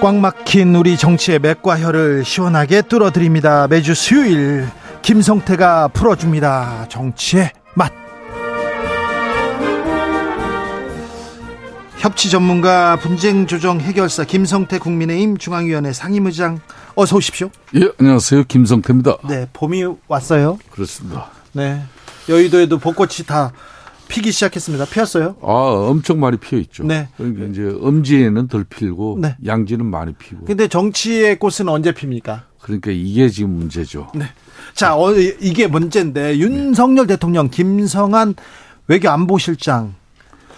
꽉 막힌 우리 정치의 맥과 혀를 시원하게 뚫어드립니다. 매주 수요일 김성태가 풀어줍니다. 정치의 맛. 협치 전문가 분쟁 조정 해결사 김성태 국민의힘 중앙위원회 상임의장 어서 오십시오. 예, 안녕하세요. 김성태입니다. 네, 봄이 왔어요. 그렇습니다. 네. 여의도에도 벚꽃이 다 피기 시작했습니다. 피었어요? 아, 엄청 많이 피어 있죠. 네. 그러니까 이제 음지에는 덜 피고 네. 양지는 많이 피고. 근데 정치의 꽃은 언제 핍니까? 그러니까 이게 지금 문제죠. 네. 자, 어, 이게 문제인데 윤석열 대통령 김성한 외교안보실장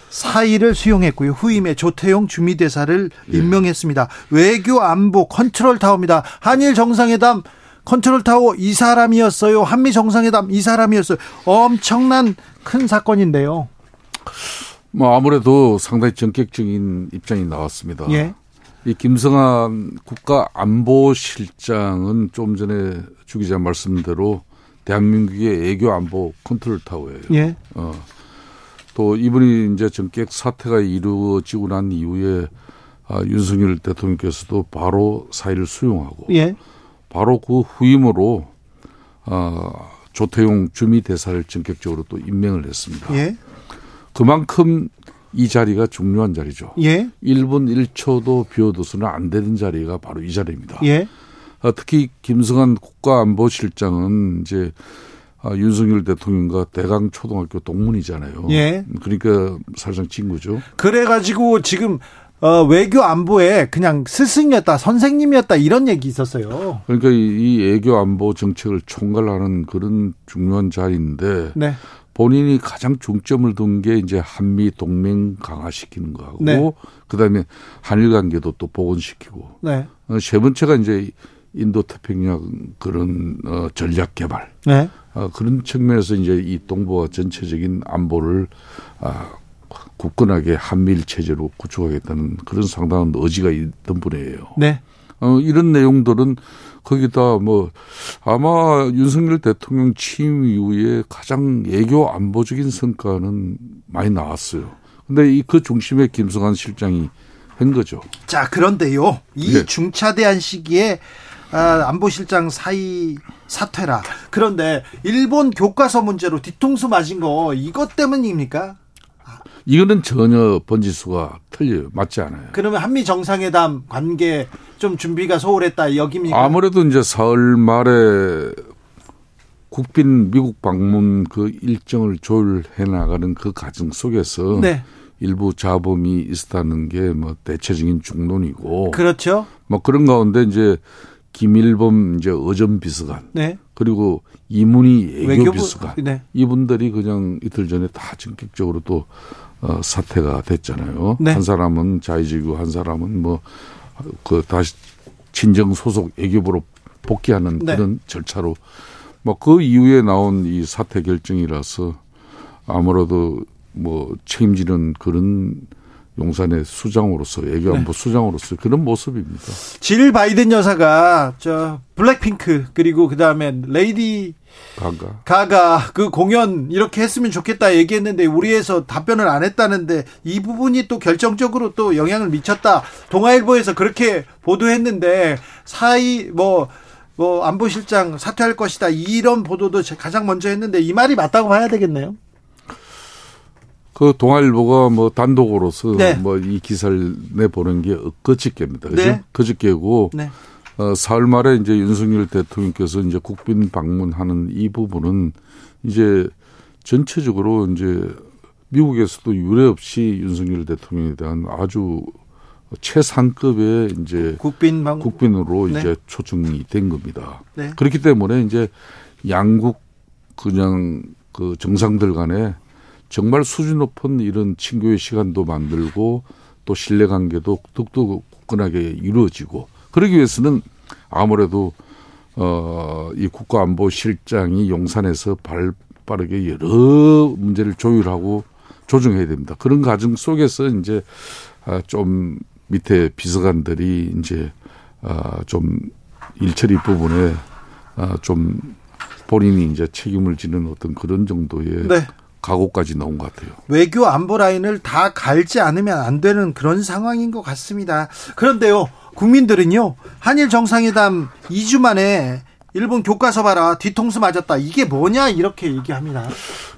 사의를 수용했고요. 후임에 조태용 주미대사를 예. 임명했습니다. 외교안보 컨트롤 타워입니다. 한일 정상회담 컨트롤 타워 이 사람이었어요. 한미 정상회담 이 사람이었어요. 엄청난 큰 사건인데요. 뭐 아무래도 상당히 전격적인 입장이 나왔습니다. 예. 이 김성한 국가안보실장은 좀 전에 주 기자 말씀대로 대한민국의 애교 안보 컨트롤 타워예요. 예. 어. 또 이분이 이제 전격 사태가 이루어지고 난 이후에 아, 윤석열 대통령께서도 바로 사의를 수용하고 예. 바로 그 후임으로 아, 조태용 주미 대사를 전격적으로 또 임명을 했습니다. 예. 그만큼 이 자리가 중요한 자리죠. 예. 1분 1초도 비워둬서는 안 되는 자리가 바로 이 자리입니다. 예. 아, 특히 김승한 국가안보실장은 이제 아, 윤석열 대통령과 대강 초등학교 동문이잖아요. 예. 그러니까 사실상 친구죠. 그래가지고 지금 어, 외교 안보에 그냥 스승이었다, 선생님이었다 이런 얘기 있었어요. 그러니까 이, 이 애교 안보 정책을 총괄하는 그런 중요한 자리인데 네. 본인이 가장 중점을 둔 게 이제 한미 동맹 강화시키는 거하고 네. 그다음에 한일 관계도 또 복원시키고 네. 어, 세 번째가 이제 인도 태평양 그런 어, 전략 개발 네. 어, 그런 측면에서 이제 이 동북아 전체적인 안보를 아, 굳건하게 한미일 체제로 구축하겠다는 그런 상당한 의지가 있던 분이에요. 네. 어, 이런 내용들은 거기다 뭐 아마 윤석열 대통령 취임 이후에 가장 애교 안보적인 성과는 많이 나왔어요. 근데 이 그 중심에 김성한 실장이 한 거죠. 자, 그런데요. 이 예. 중차대한 시기에 아, 안보실장 사이 사퇴라. 그런데 일본 교과서 문제로 뒤통수 맞은 거 이것 때문입니까? 이거는 전혀 번지수가 틀려요. 맞지 않아요. 그러면 한미 정상회담 관계 좀 준비가 소홀했다 여깁니까? 아무래도 이제 사흘 말에 국빈 미국 방문 그 일정을 조율해 나가는 그 과정 속에서 네. 일부 자범이 있었다는 게 뭐 대체적인 중론이고 그렇죠. 뭐 그런 가운데 이제 김일범 이제 어전 비서관 네. 그리고 이문희 외교부 비서관 네. 이분들이 그냥 이틀 전에 다 전격적으로 또 어, 사퇴가 됐잖아요. 네. 한 사람은 자의지고 한 사람은 뭐 그 다시 친정 소속 애교부로 복귀하는 네. 그런 절차로 뭐 그 이후에 나온 이 사퇴 결정이라서 아무래도 뭐 책임지는 그런 용산의 수장으로서 애교안보 네. 수장으로서 그런 모습입니다. 질 바이든 여사가 저 블랙핑크 그리고 그 다음에 레이디 가가 가가 그 공연 이렇게 했으면 좋겠다 얘기했는데 우리에서 답변을 안 했다는데 이 부분이 또 결정적으로 또 영향을 미쳤다. 동아일보에서 그렇게 보도했는데 사이 뭐뭐 안보실장 사퇴할 것이다 이런 보도도 가장 먼저 했는데 이 말이 맞다고 봐야 되겠네요. 그 동아일보가 뭐 단독으로서 네. 뭐이 기사를 내보낸 게 그저께입니다. 그죠? 네. 그저께고 네. 어, 사흘 말에 이제 윤석열 대통령께서 이제 국빈 방문하는 이 부분은 이제 전체적으로 이제 미국에서도 유례 없이 윤석열 대통령에 대한 아주 최상급의 이제 국빈 방 국빈으로 네. 이제 초청이 된 겁니다. 네. 그렇기 때문에 이제 양국 그냥 그 정상들 간에 정말 수준 높은 이런 친교의 시간도 만들고 또 신뢰 관계도 더욱더 굳건하게 이루어지고 그러기 위해서는 아무래도 어, 이 국가안보실장이 용산에서 발 빠르게 여러 문제를 조율하고 조정해야 됩니다. 그런 과정 속에서 이제 아, 좀 밑에 비서관들이 이제 아, 좀 일처리 부분에 아, 좀 본인이 이제 책임을 지는 어떤 그런 정도의 네. 각오까지 나온 것 같아요. 외교 안보 라인을 다 갈지 않으면 안 되는 그런 상황인 것 같습니다. 그런데요, 국민들은요, 한일 정상회담 2주 만에 일본 교과서 봐라 뒤통수 맞았다 이게 뭐냐 이렇게 얘기합니다.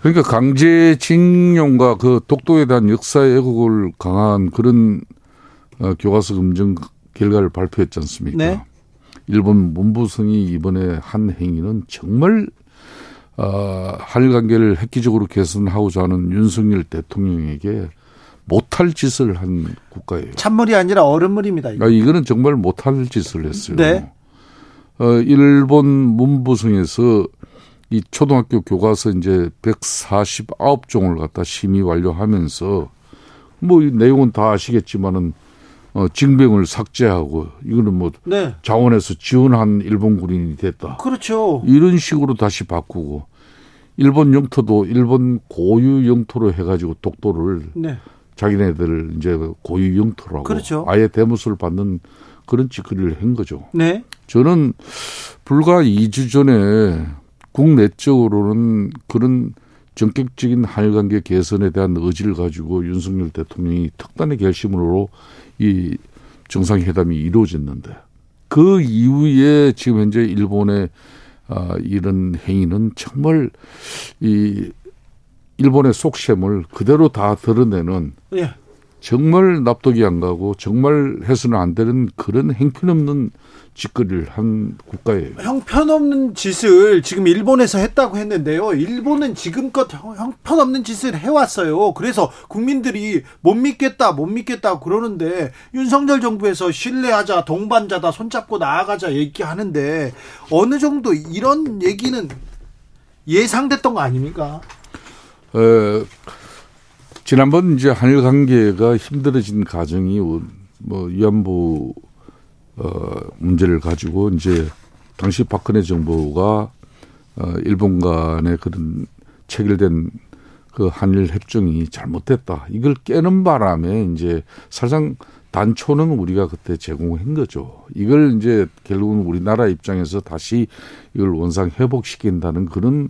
그러니까 강제징용과 그 독도에 대한 역사의 애국을 강한 그런 어, 교과서 검증 결과를 발표했지 않습니까? 네. 일본 문부성이 이번에 한 행위는 정말 어, 한일 관계를 획기적으로 개선하고자 하는 윤석열 대통령에게 못할 짓을 한 국가예요. 찬물이 아니라 얼음물입니다. 이거. 아, 이거는 정말 못할 짓을 했어요. 네. 어, 일본 문부성에서 이 초등학교 교과서 이제 149종을 갖다 심의 완료하면서 뭐 내용은 다 아시겠지만은 어, 징병을 삭제하고 이거는 뭐 네. 자원에서 지원한 일본 군인이 됐다. 그렇죠. 이런 식으로 다시 바꾸고 일본 영토도 일본 고유 영토로 해가지고 독도를 네. 자기네들 이제 고유 영토라고 그렇죠. 아예 대무술 받는 그런 짓거리를 한 거죠. 네. 저는 불과 2주 전에 국내적으로는 그런 전격적인 한일 관계 개선에 대한 의지를 가지고 윤석열 대통령이 특단의 결심으로 이 정상회담이 이루어졌는데 그 이후에 지금 현재 일본의 아, 이런 행위는 정말 이 일본의 속셈을 그대로 다 드러내는 예. 정말 납득이 안 가고 정말 해서는 안 되는 그런 행편없는 짓거리를 한 국가예요. 형편없는 짓을 지금 일본에서 했다고 했는데요. 일본은 지금껏 형편없는 짓을 해왔어요. 그래서 국민들이 못 믿겠다, 못 믿겠다 그러는데 윤석열 정부에서 신뢰하자, 동반자다, 손잡고 나아가자 얘기하는데 어느 정도 이런 얘기는 예상됐던 거 아닙니까? 에, 지난번 이제 한일 관계가 힘들어진 가정이 뭐 위안부 어, 문제를 가지고 이제 당시 박근혜 정부가 어, 일본 간의 그런 체결된 그 한일 협정이 잘못됐다. 이걸 깨는 바람에 이제 사실상 단초는 우리가 그때 제공한 거죠. 이걸 이제 결국은 우리나라 입장에서 다시 이걸 원상 회복시킨다는 그런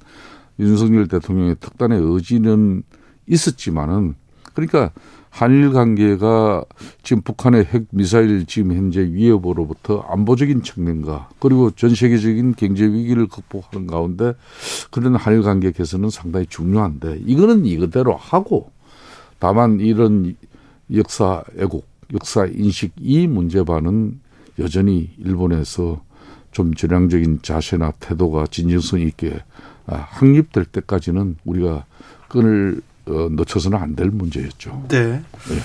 윤석열 대통령의 특단의 의지는 있었지만은 그러니까 한일 관계가 지금 북한의 핵 미사일 지금 현재 위협으로부터 안보적인 측면과 그리고 전 세계적인 경제 위기를 극복하는 가운데 그런 한일 관계 개선은 상당히 중요한데 이거는 이거대로 하고 다만 이런 역사 애국, 역사 인식 이 문제 반은 여전히 일본에서 좀 전향적인 자세나 태도가 진정성 있게 아, 확립될 때까지는 우리가 끈을 어, 놓쳐서는 안 될 문제였죠. 네. 네.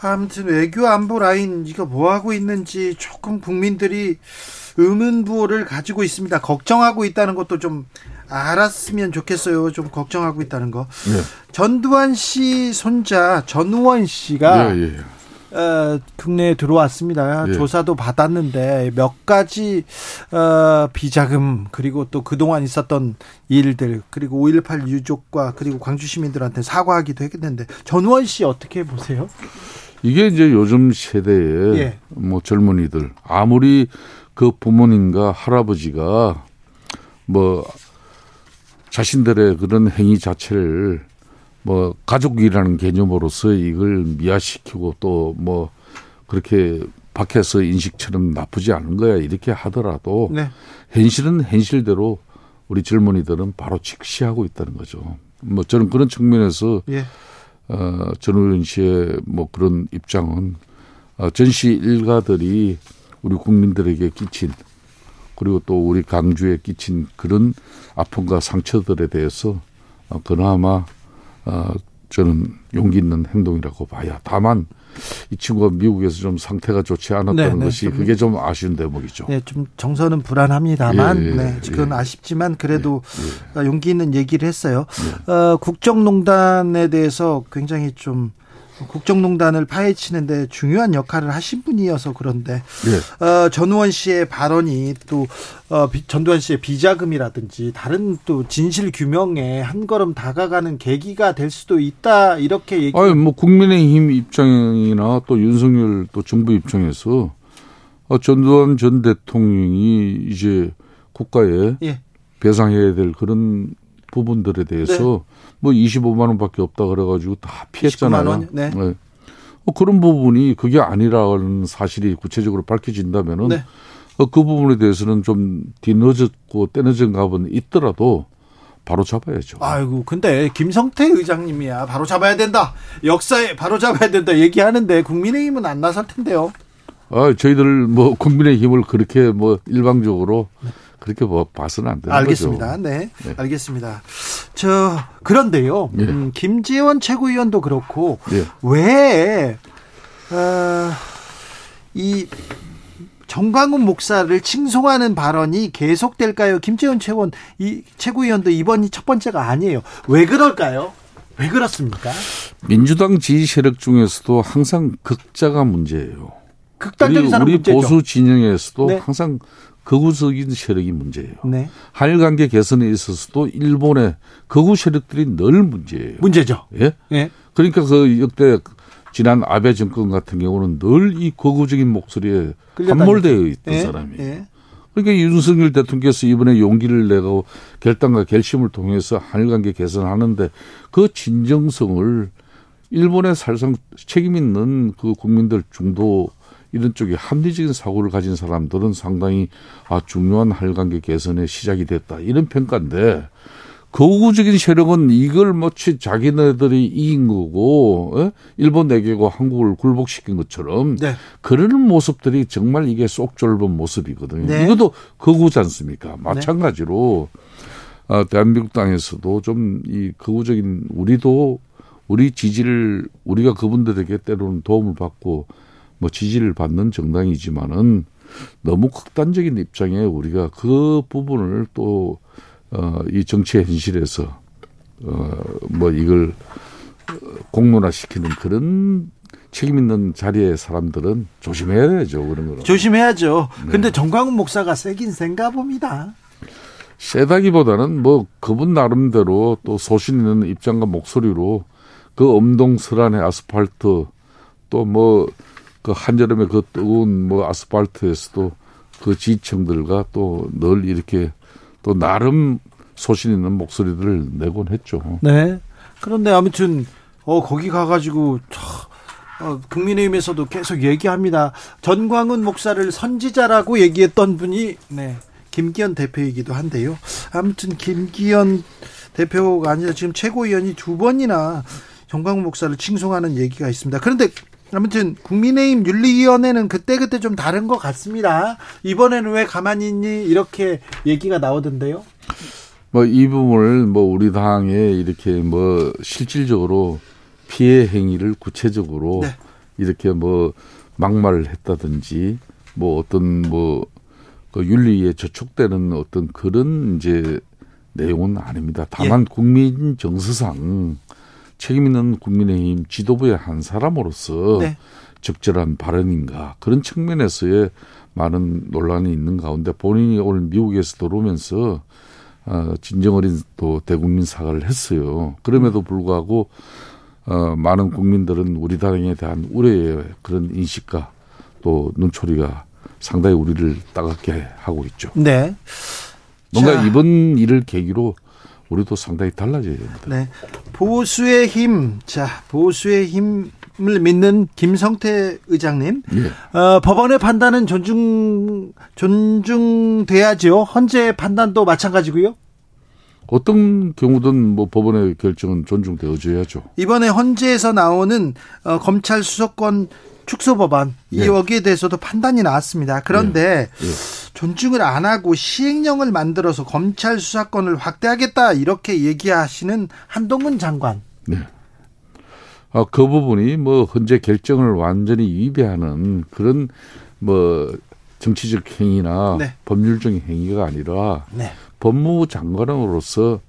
아무튼 외교 안보 라인 이거 뭐 하고 있는지 조금 국민들이 의문부호를 가지고 있습니다. 걱정하고 있다는 것도 좀 알았으면 좋겠어요. 좀 걱정하고 있다는 거. 네. 전두환 씨 손자 전우원 씨가 예, 예. 어, 국내에 들어왔습니다. 예. 조사도 받았는데 몇 가지 어, 비자금 그리고 또 그동안 있었던 일들 그리고 5.18 유족과 그리고 광주 시민들한테 사과하기도 했는데 전우원 씨 어떻게 보세요? 이게 이제 요즘 세대의 예. 뭐 젊은이들 아무리 그 부모님과 할아버지가 뭐 자신들의 그런 행위 자체를 뭐 가족이라는 개념으로서 이걸 미화시키고 또 뭐 그렇게 밖에서 인식처럼 나쁘지 않은 거야 이렇게 하더라도 네. 현실은 현실대로 우리 젊은이들은 바로 직시하고 있다는 거죠. 뭐 저는 그런 측면에서 예. 어, 전우현 씨의 뭐 그런 입장은 어, 전시 일가들이 우리 국민들에게 끼친 그리고 또 우리 강주에 끼친 그런 아픔과 상처들에 대해서 어, 그나마 어, 저는 용기 있는 행동이라고 봐야. 다만 이 친구가 미국에서 좀 상태가 좋지 않았다는 네, 네, 것이 그게 좀 아쉬운 대목이죠. 네, 좀 정서는 불안합니다만, 예, 예, 네, 그건 예. 아쉽지만 그래도 용기 있는 얘기를 했어요. 어, 국정농단에 대해서 굉장히 좀 국정농단을 파헤치는데 중요한 역할을 하신 분이어서 그런데 네. 어, 전우원 씨의 발언이 또 어, 전두환 씨의 비자금이라든지 다른 또 진실 규명에 한 걸음 다가가는 계기가 될 수도 있다 이렇게 얘기. 아니 뭐 국민의힘 입장이나 또 윤석열 또 정부 입장에서 어, 전두환 전 대통령이 이제 국가에 예. 배상해야 될 그런 부분들에 대해서 네. 뭐 25만 원밖에 없다 그래가지고 다 피했잖아요. 네. 네. 뭐 그런 부분이 그게 아니라는 사실이 구체적으로 밝혀진다면은 네. 어, 그 부분에 대해서는 좀 뒤늦었고 때늦은 값은 있더라도 바로 잡아야죠. 아이고, 근데 김성태 의장님이야 바로 잡아야 된다. 역사에 바로 잡아야 된다 얘기하는데 국민의힘은 안 나설 텐데요. 아, 저희들 뭐 국민의힘을 그렇게 뭐 일방적으로 네. 그렇게 뭐 봐서는 안 되는 알겠습니다. 거죠. 네, 네. 알겠습니다. 저 그런데요. 네. 음, 김재원 최고위원도 그렇고 네. 왜 어, 이 정광훈 목사를 칭송하는 발언이 계속될까요? 김재원 최원 이 최고위원도 이번이 첫 번째가 아니에요. 왜 그럴까요? 왜 그렇습니까? 민주당 지지 세력 중에서도 항상 극자가 문제예요. 극단적인 사람 우리 문제죠. 보수 진영에서도 네. 항상 거구적인 세력이 문제예요. 네. 한일 관계 개선에 있어서도 일본의 거구 세력들이 늘 문제예요. 문제죠. 예? 예. 그러니까 그 역대 지난 아베 정권 같은 경우는 늘이 거구적인 목소리에 함몰되어 있던 예? 사람이에요. 예. 그러니까 윤석열 대통령께서 이번에 용기를 내고 결단과 결심을 통해서 한일 관계 개선하는데 그 진정성을 일본의 사실상 책임 있는 그 국민들 중도 이런 쪽에 합리적인 사고를 가진 사람들은 상당히 아 중요한 할관계 개선의 시작이 됐다 이런 평가인데 거구적인 세력은 이걸 마치 자기네들이 이긴 거고 어? 일본 내개고 한국을 굴복시킨 것처럼 네. 그러는 모습들이 정말 이게 쏙 좁은 모습이거든요. 네. 이것도 거구지 않습니까? 마찬가지로 네. 어, 대한민국 땅에서도 좀 이 거구적인 우리도 우리 지지를 우리가 그분들에게 때로는 도움을 받고 뭐 지지를 받는 정당이지만은 너무 극단적인 입장에 우리가 그 부분을 또, 어, 이 정치의 현실에서, 어, 뭐 이걸 공론화 시키는 그런 책임 있는 자리에 사람들은 조심해야 죠, 그런 거는. 조심해야죠. 네. 근데 정광훈 목사가 세긴 센가 봅니다. 세다기보다는 뭐 그분 나름대로 또 소신 있는 입장과 목소리로 그 엄동설안의 아스팔트 또 뭐 그 한여름에 그 뜨거운 뭐 아스팔트에서도 그 지청들과 또 늘 이렇게 또 나름 소신 있는 목소리들을 내곤 했죠. 네. 그런데 아무튼 어 거기 가가지고 어, 국민의힘에서도 계속 얘기합니다. 전광훈 목사를 선지자라고 얘기했던 분이 네 김기현 대표이기도 한데요. 아무튼 김기현 대표가 아니라 지금 최고위원이 두 번이나 전광훈 목사를 칭송하는 얘기가 있습니다. 그런데 아무튼 국민의힘 윤리위원회는 그때그때 좀 다른 것 같습니다. 이번에는 왜 가만히 있니? 이렇게 얘기가 나오던데요. 뭐 이 부분을 뭐 우리 당에 이렇게 뭐 실질적으로 피해 행위를 구체적으로 네. 이렇게 뭐 막말을 했다든지 뭐 어떤 뭐 그 윤리에 저촉되는 어떤 그런 이제 내용은 아닙니다. 다만 예. 국민 정서상 책임 있는 국민의힘 지도부의 한 사람으로서 네. 적절한 발언인가 그런 측면에서의 많은 논란이 있는 가운데 본인이 오늘 미국에서 들어오면서 어, 진정 어린 또 대국민 사과를 했어요. 그럼에도 불구하고 어, 많은 국민들은 우리 당에 대한 우려의 그런 인식과 또 눈초리가 상당히 우리를 따갑게 하고 있죠. 네. 뭔가 자. 이번 일을 계기로 우리도 상당히 달라져야 됩니다. 네. 보수의 힘, 자, 보수의 힘 을 믿는 김성태 의장님. 예. 어, 법원의 판단은 존중, 존중돼야죠. 헌재 판단도 마찬가지고요. 어떤 경우든 뭐 법원의 결정은 존중되어줘야죠. 이번에 헌재에서 나오는 어, 검찰 수사권 축소 법안 네. 여기에 대해서도 판단이 나왔습니다. 그런데 네. 네. 존중을 안 하고 시행령을 만들어서 검찰 수사권을 확대하겠다 이렇게 얘기하시는 한동훈 장관. 네. 아, 그 부분이 뭐 현재 결정을 완전히 위배하는 그런 뭐 정치적 행위나 네. 법률적인 행위가 아니라 네. 법무부 장관으로서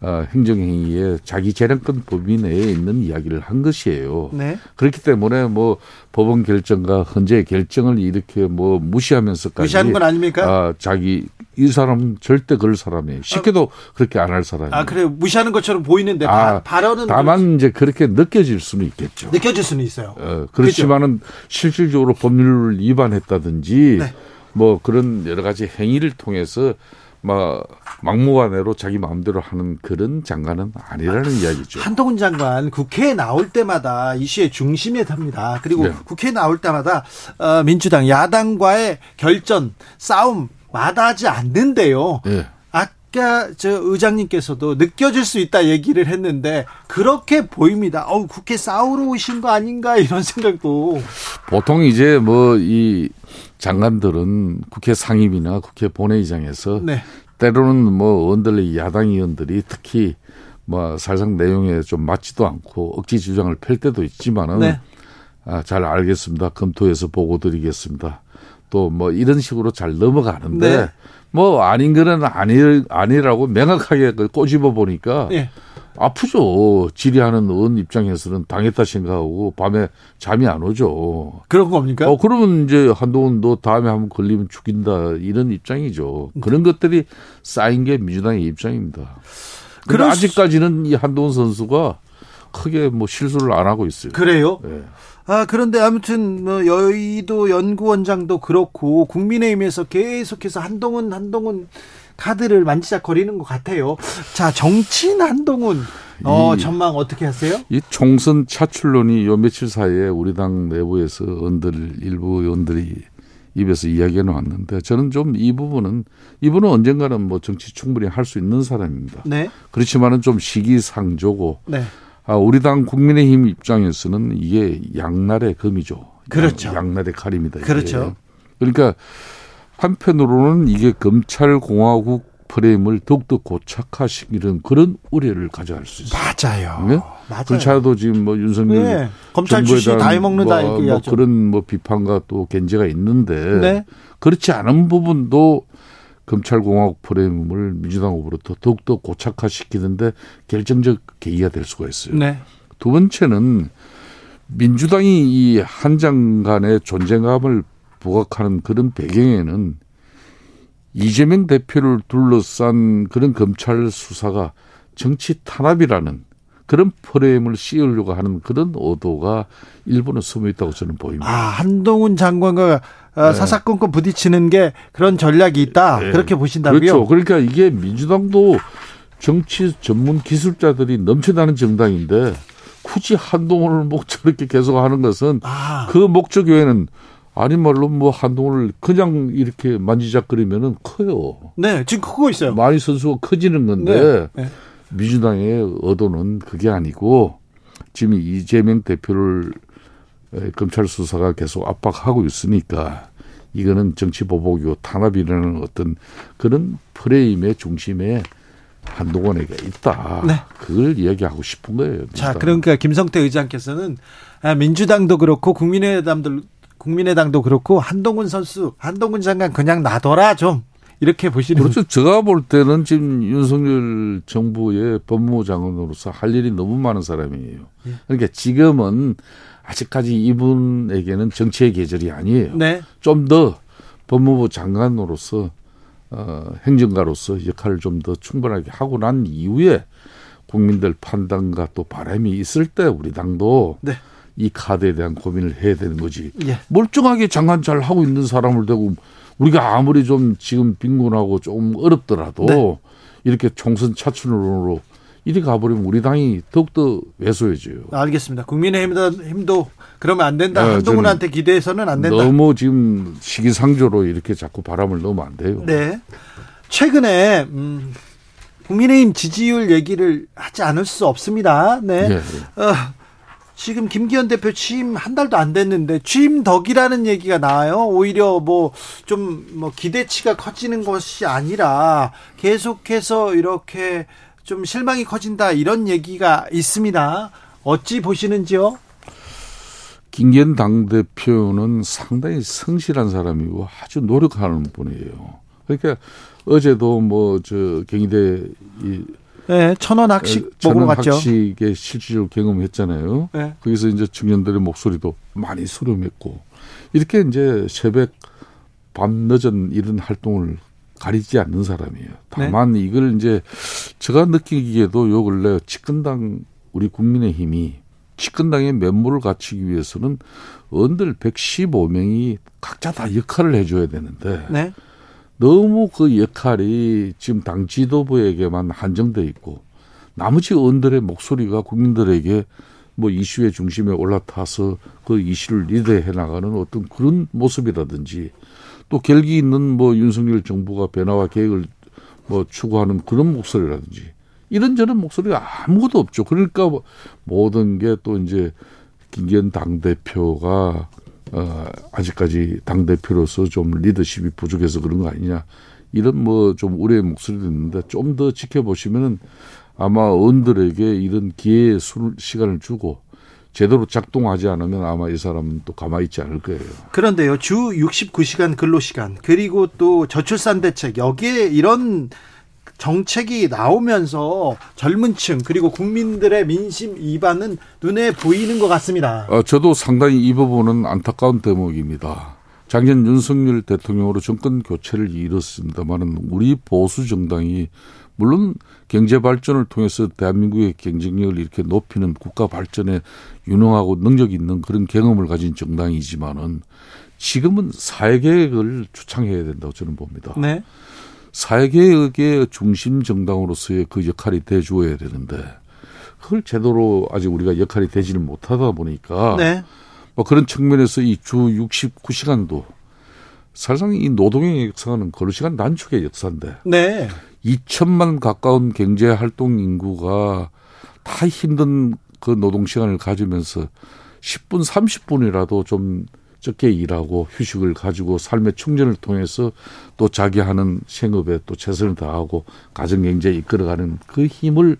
어, 행정행위에 자기 재량권 범위 내에 있는 이야기를 한 것이에요. 네. 그렇기 때문에 뭐 법원 결정과 헌재 결정을 이렇게 뭐 무시하면서까지 무시하는 건 아닙니까? 아, 자기 이 사람 절대 그럴 사람이에요. 쉽게도 아, 그렇게 안 할 사람이에요. 아 그래 무시하는 것처럼 보이는데 아, 발언은 다만 그렇지. 이제 그렇게 느껴질 수는 있겠죠. 느껴질 수는 있어요. 어, 그렇지만은 그렇죠? 실질적으로 법률을 위반했다든지 네. 뭐 그런 여러 가지 행위를 통해서 뭐 막무가내로 자기 마음대로 하는 그런 장관은 아니라는 이야기죠. 한동훈 장관 국회에 나올 때마다 이슈의 중심에 탑니다. 그리고 네. 국회에 나올 때마다 어, 민주당 야당과의 결전 싸움 마다하지 않는데요. 네. 아까 저 의장님께서도 느껴질 수 있다 얘기를 했는데 그렇게 보입니다. 어우 국회 싸우러 오신 거 아닌가 이런 생각도 보통 이제 뭐 이 장관들은 국회 상임이나 국회 본회의장에서 네. 때로는 뭐 의원들 야당 의원들이 특히 뭐 사실상 내용에 좀 맞지도 않고 억지 주장을 펼 때도 있지만은 네. 아, 잘 알겠습니다. 검토해서 보고 드리겠습니다. 또 뭐 이런 식으로 잘 넘어가는데 네. 뭐 아닌 거는 아니 아니라고 명확하게 그 꼬집어 보니까 네. 아프죠. 질의하는 의원 입장에서는 당했다 생각하고 밤에 잠이 안 오죠. 그런 겁니까? 어, 그러면 이제 한동훈 너 다음에 한번 걸리면 죽인다 이런 입장이죠. 그런 것들이 쌓인 게 민주당의 입장입니다. 그런데 아직까지는 이 한동훈 선수가 크게 뭐 실수를 안 하고 있어요. 그래요? 네. 아, 그런데 아무튼 뭐 여의도 연구원장도 그렇고 국민의힘에서 계속해서 한동훈 한동훈 카드를 만지작거리는 것 같아요. 자, 정치인 한동훈 어, 전망 어떻게 하세요? 이 총선 차출론이 요 며칠 사이에 우리 당 내부에서 의원들 일부 의원들이 입에서 이야기해 놓았는데 저는 좀 이 부분은 이분은 언젠가는 뭐 정치 충분히 할 수 있는 사람입니다. 네. 그렇지만은 좀 시기상조고 네. 아, 우리 당 국민의힘 입장에서는 이게 양날의 금이죠. 그렇죠. 양, 날의 칼입니다. 이게. 그렇죠. 그러니까 한편으로는 이게 검찰 공화국 프레임을 더욱더 고착화시키는 그런 우려를 가져갈 수 있어요. 맞아요. 네? 맞아요. 그렇지도 지금 뭐 윤석열 네. 검찰 출신 다 해먹는다 뭐, 뭐 그런 뭐 비판과 또 견제가 있는데 네. 그렇지 않은 부분도 검찰공화국 프레임을 민주당 후보로부터 더욱더 고착화시키는데 결정적 계기가 될 수가 있어요. 네. 두 번째는 민주당이 이 한 장관의 존재감을 부각하는 그런 배경에는 이재명 대표를 둘러싼 그런 검찰 수사가 정치 탄압이라는 그런 프레임을 씌우려고 하는 그런 의도가 일본에 숨어 있다고 저는 보입니다. 아, 한동훈 장관과 어, 네. 사사건건 부딪히는 게 그런 전략이 있다. 네. 그렇게 보신다고요? 그렇죠. 그러니까 이게 민주당도 정치 전문 기술자들이 넘쳐나는 정당인데 굳이 한동훈을 뭐 저렇게 계속 하는 것은 아. 그 목적 외에는 아닌 말로 뭐 한동훈을 그냥 이렇게 만지작거리면은 커요. 네, 지금 크고 있어요. 많이 선수가 커지는 건데 네. 네. 민주당의 의도는 그게 아니고 지금 이재명 대표를 검찰 수사가 계속 압박하고 있으니까 이거는 정치 보복이고 탄압이라는 어떤 그런 프레임의 중심에 한동훈에게 있다. 네. 그걸 이야기하고 싶은 거예요. 민주당. 자, 그러니까 김성태 의장께서는 아, 민주당도 그렇고 국민의당도 국민의당도 그렇고 한동훈 선수, 한동훈 장관 그냥 놔둬라 좀 이렇게 보시는 그렇죠. 제가 볼 때는 지금 윤석열 정부의 법무부 장관으로서 할 일이 너무 많은 사람이에요. 예. 그러니까 지금은 아직까지 이분에게는 정치의 계절이 아니에요. 네. 좀 더 법무부 장관으로서 어, 행정가로서 역할을 좀 더 충분하게 하고 난 이후에 국민들 판단과 또 바람이 있을 때 우리 당도 네. 이 카드에 대한 고민을 해야 되는 거지. 예. 멀쩡하게 장관 잘 하고 있는 사람을 대고 우리가 아무리 좀 지금 빈곤하고 좀 어렵더라도 네. 이렇게 총선 차출론으로 이리 가버리면 우리 당이 더욱더 왜소해져요. 알겠습니다. 국민의힘도 그러면 안 된다. 네, 한동훈한테 기대해서는 안 된다. 너무 지금 시기상조로 이렇게 자꾸 바람을 넣으면 안 돼요. 네. 최근에 음, 국민의힘 지지율 얘기를 하지 않을 수 없습니다. 네. 네. 어, 지금 김기현 대표 취임 한 달도 안 됐는데 취임 덕이라는 얘기가 나와요. 오히려 뭐 좀뭐 뭐 기대치가 커지는 것이 아니라 계속해서 이렇게 좀 실망이 커진다 이런 얘기가 있습니다. 어찌 보시는지요? 김기현 당대표는 상당히 성실한 사람이고 아주 노력하는 분이에요. 그러니까 어제도 뭐 저 경희대 이 네, 천원 학식 먹으러 갔죠. 학식의 실질적으로 경험했잖아요. 네. 거기서 이제 청년들의 목소리도 많이 수렴했고 이렇게 이제 새벽 밤 늦은 이런 활동을 가리지 않는 사람이에요. 다만 네. 이걸 이제 제가 느끼기에도 요 근래 집권당 우리 국민의힘이 집권당의 면모를 갖추기 위해서는 언들 115명이 각자 다 역할을 해줘야 되는데 네. 너무 그 역할이 지금 당 지도부에게만 한정돼 있고 나머지 언들의 목소리가 국민들에게 뭐 이슈의 중심에 올라타서 그 이슈를 리드해 나가는 어떤 그런 모습이라든지 또 결기 있는 뭐 윤석열 정부가 변화와 계획을 뭐 추구하는 그런 목소리라든지 이런저런 목소리가 아무것도 없죠. 그러니까 뭐 모든 게 또 이제 김기현 당 대표가 어, 아직까지 당 대표로서 좀 리더십이 부족해서 그런 거 아니냐. 이런 뭐 좀 우려의 목소리도 있는데 좀 더 지켜보시면은 아마 의원들에게 이런 기회의 시간을 주고 제대로 작동하지 않으면 아마 이 사람은 또 가만히 있지 않을 거예요. 그런데요, 주 69시간 근로시간, 그리고 또 저출산 대책, 여기에 이런 정책이 나오면서 젊은 층 그리고 국민들의 민심 이반은 눈에 보이는 것 같습니다. 어, 저도 상당히 이 부분은 안타까운 대목입니다. 작년 윤석열 대통령으로 정권 교체를 이뤘습니다만은 우리 보수 정당이 물론 경제 발전을 통해서 대한민국의 경쟁력을 이렇게 높이는 국가 발전에 유능하고 능력 있는 그런 경험을 가진 정당이지만은 지금은 사회계획을 주창해야 된다고 저는 봅니다. 네. 사회개혁의 중심 정당으로서의 그 역할이 돼주어야 되는데 그걸 제대로 아직 우리가 역할이 되지를 못하다 보니까 네. 뭐 그런 측면에서 이 주 69시간도 사실상 이 노동의 역사는 근로시간 단축의 역사인데 네. 2천만 가까운 경제 활동 인구가 다 힘든 그 노동 시간을 가지면서 10분 30분이라도 좀 적게 일하고 휴식을 가지고 삶의 충전을 통해서 또 자기 하는 생업에 또 최선을 다하고 가정 경제에 이끌어가는 그 힘을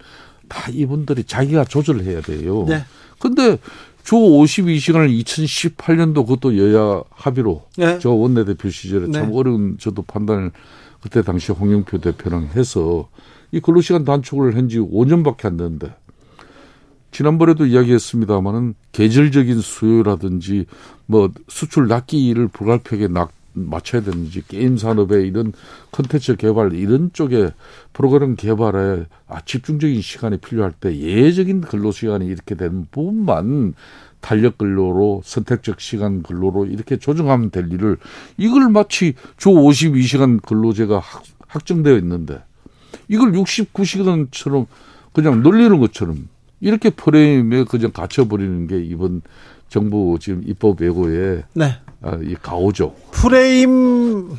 다 이분들이 자기가 조절해야 돼요. 네. 근데 주 52시간을 2018년도 그것도 여야 합의로 네. 저 원내대표 시절에 네. 참 어려운 저도 판단을 그때 당시 홍영표 대표랑 해서 이 근로시간 단축을 한 지 5년밖에 안 됐는데 지난번에도 이야기했습니다마는 계절적인 수요라든지 뭐 수출 낚기를 불가피하게 낚, 맞춰야 되는지 게임 산업에 이런 컨텐츠 개발 이런 쪽에 프로그램 개발에 아, 집중적인 시간이 필요할 때 예적인 근로 시간이 이렇게 되는 부분만 탄력 근로로 선택적 시간 근로로 이렇게 조정하면 될 일을 이걸 마치 주 52시간 근로제가 확, 확정되어 있는데 이걸 69시간처럼 그냥 늘리는 것처럼 이렇게 프레임에 그냥 갇혀버리는 게 이번 정부 지금 입법 예고에 네. 아, 이 가오죠. 프레임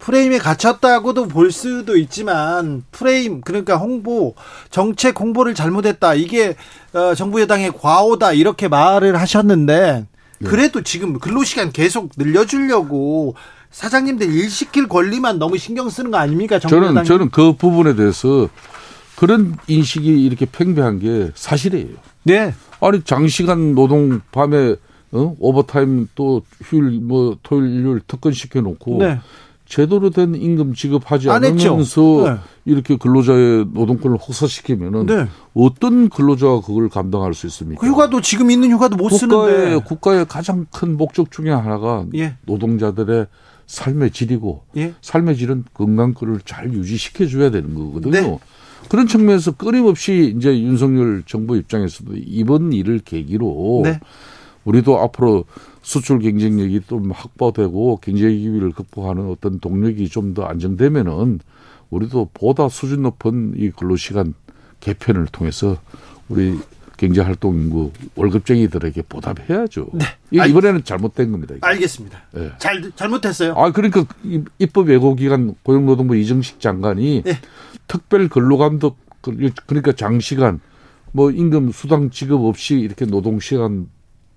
프레임에 갇혔다고도 볼 수도 있지만 프레임 그러니까 홍보 정책 홍보를 잘못했다 이게 어, 정부 여당의 과오다 이렇게 말을 하셨는데 네. 그래도 지금 근로시간 계속 늘려주려고 사장님들 일 시킬 권리만 너무 신경 쓰는 거 아닙니까? 저는 여당이? 저는 그 부분에 대해서 그런 인식이 이렇게 팽배한 게 사실이에요. 네. 아니 장시간 노동 밤에 어? 오버타임 또 휴일 뭐 토요일 특근 시켜 놓고 네. 제대로 된 임금 지급하지 않으면서 네. 이렇게 근로자의 노동권을 혹사시키면은 네. 어떤 근로자가 그걸 감당할 수 있습니까? 그 휴가도 지금 있는 휴가도 못 국가의, 쓰는데 국가의 가장 큰 목적 중에 하나가 예. 노동자들의 삶의 질이고 예. 삶의 질은 건강권을 잘 유지시켜 줘야 되는 거거든요. 네. 그런 측면에서 끊임없이 이제 윤석열 정부 입장에서도 이번 일을 계기로 네. 우리도 앞으로 수출 경쟁력이 좀 확보되고 경제 기비를 극복하는 어떤 동력이 좀 더 안정되면은 우리도 보다 수준 높은 이 근로시간 개편을 통해서 우리 경제 활동 인구 월급쟁이들에게 보답해야죠. 네. 이번에는 잘못된 겁니다. 이게. 알겠습니다. 네. 잘 잘못했어요. 아 그러니까 입법 예고기관 고용노동부 이정식 장관이 네. 특별 근로감독 그, 그러니까 장시간 뭐 임금 수당 지급 없이 이렇게 노동 시간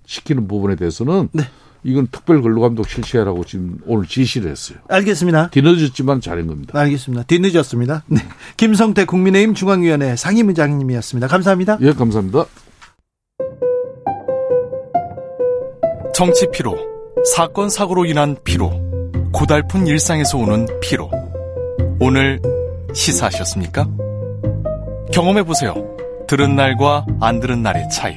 시키는 부분에 대해서는 네. 이건 특별 근로감독 실시하라고 지금 오늘 지시를 했어요. 알겠습니다. 뒤늦었지만 잘한 겁니다. 알겠습니다. 뒤늦었습니다. 네. 김성태 국민의힘 중앙위원회 상임의장님이었습니다. 감사합니다. 예, 감사합니다. 정치 피로, 사건 사고로 인한 피로, 고달픈 일상에서 오는 피로. 오늘 시사하셨습니까? 경험해 보세요. 들은 날과 안 들은 날의 차이.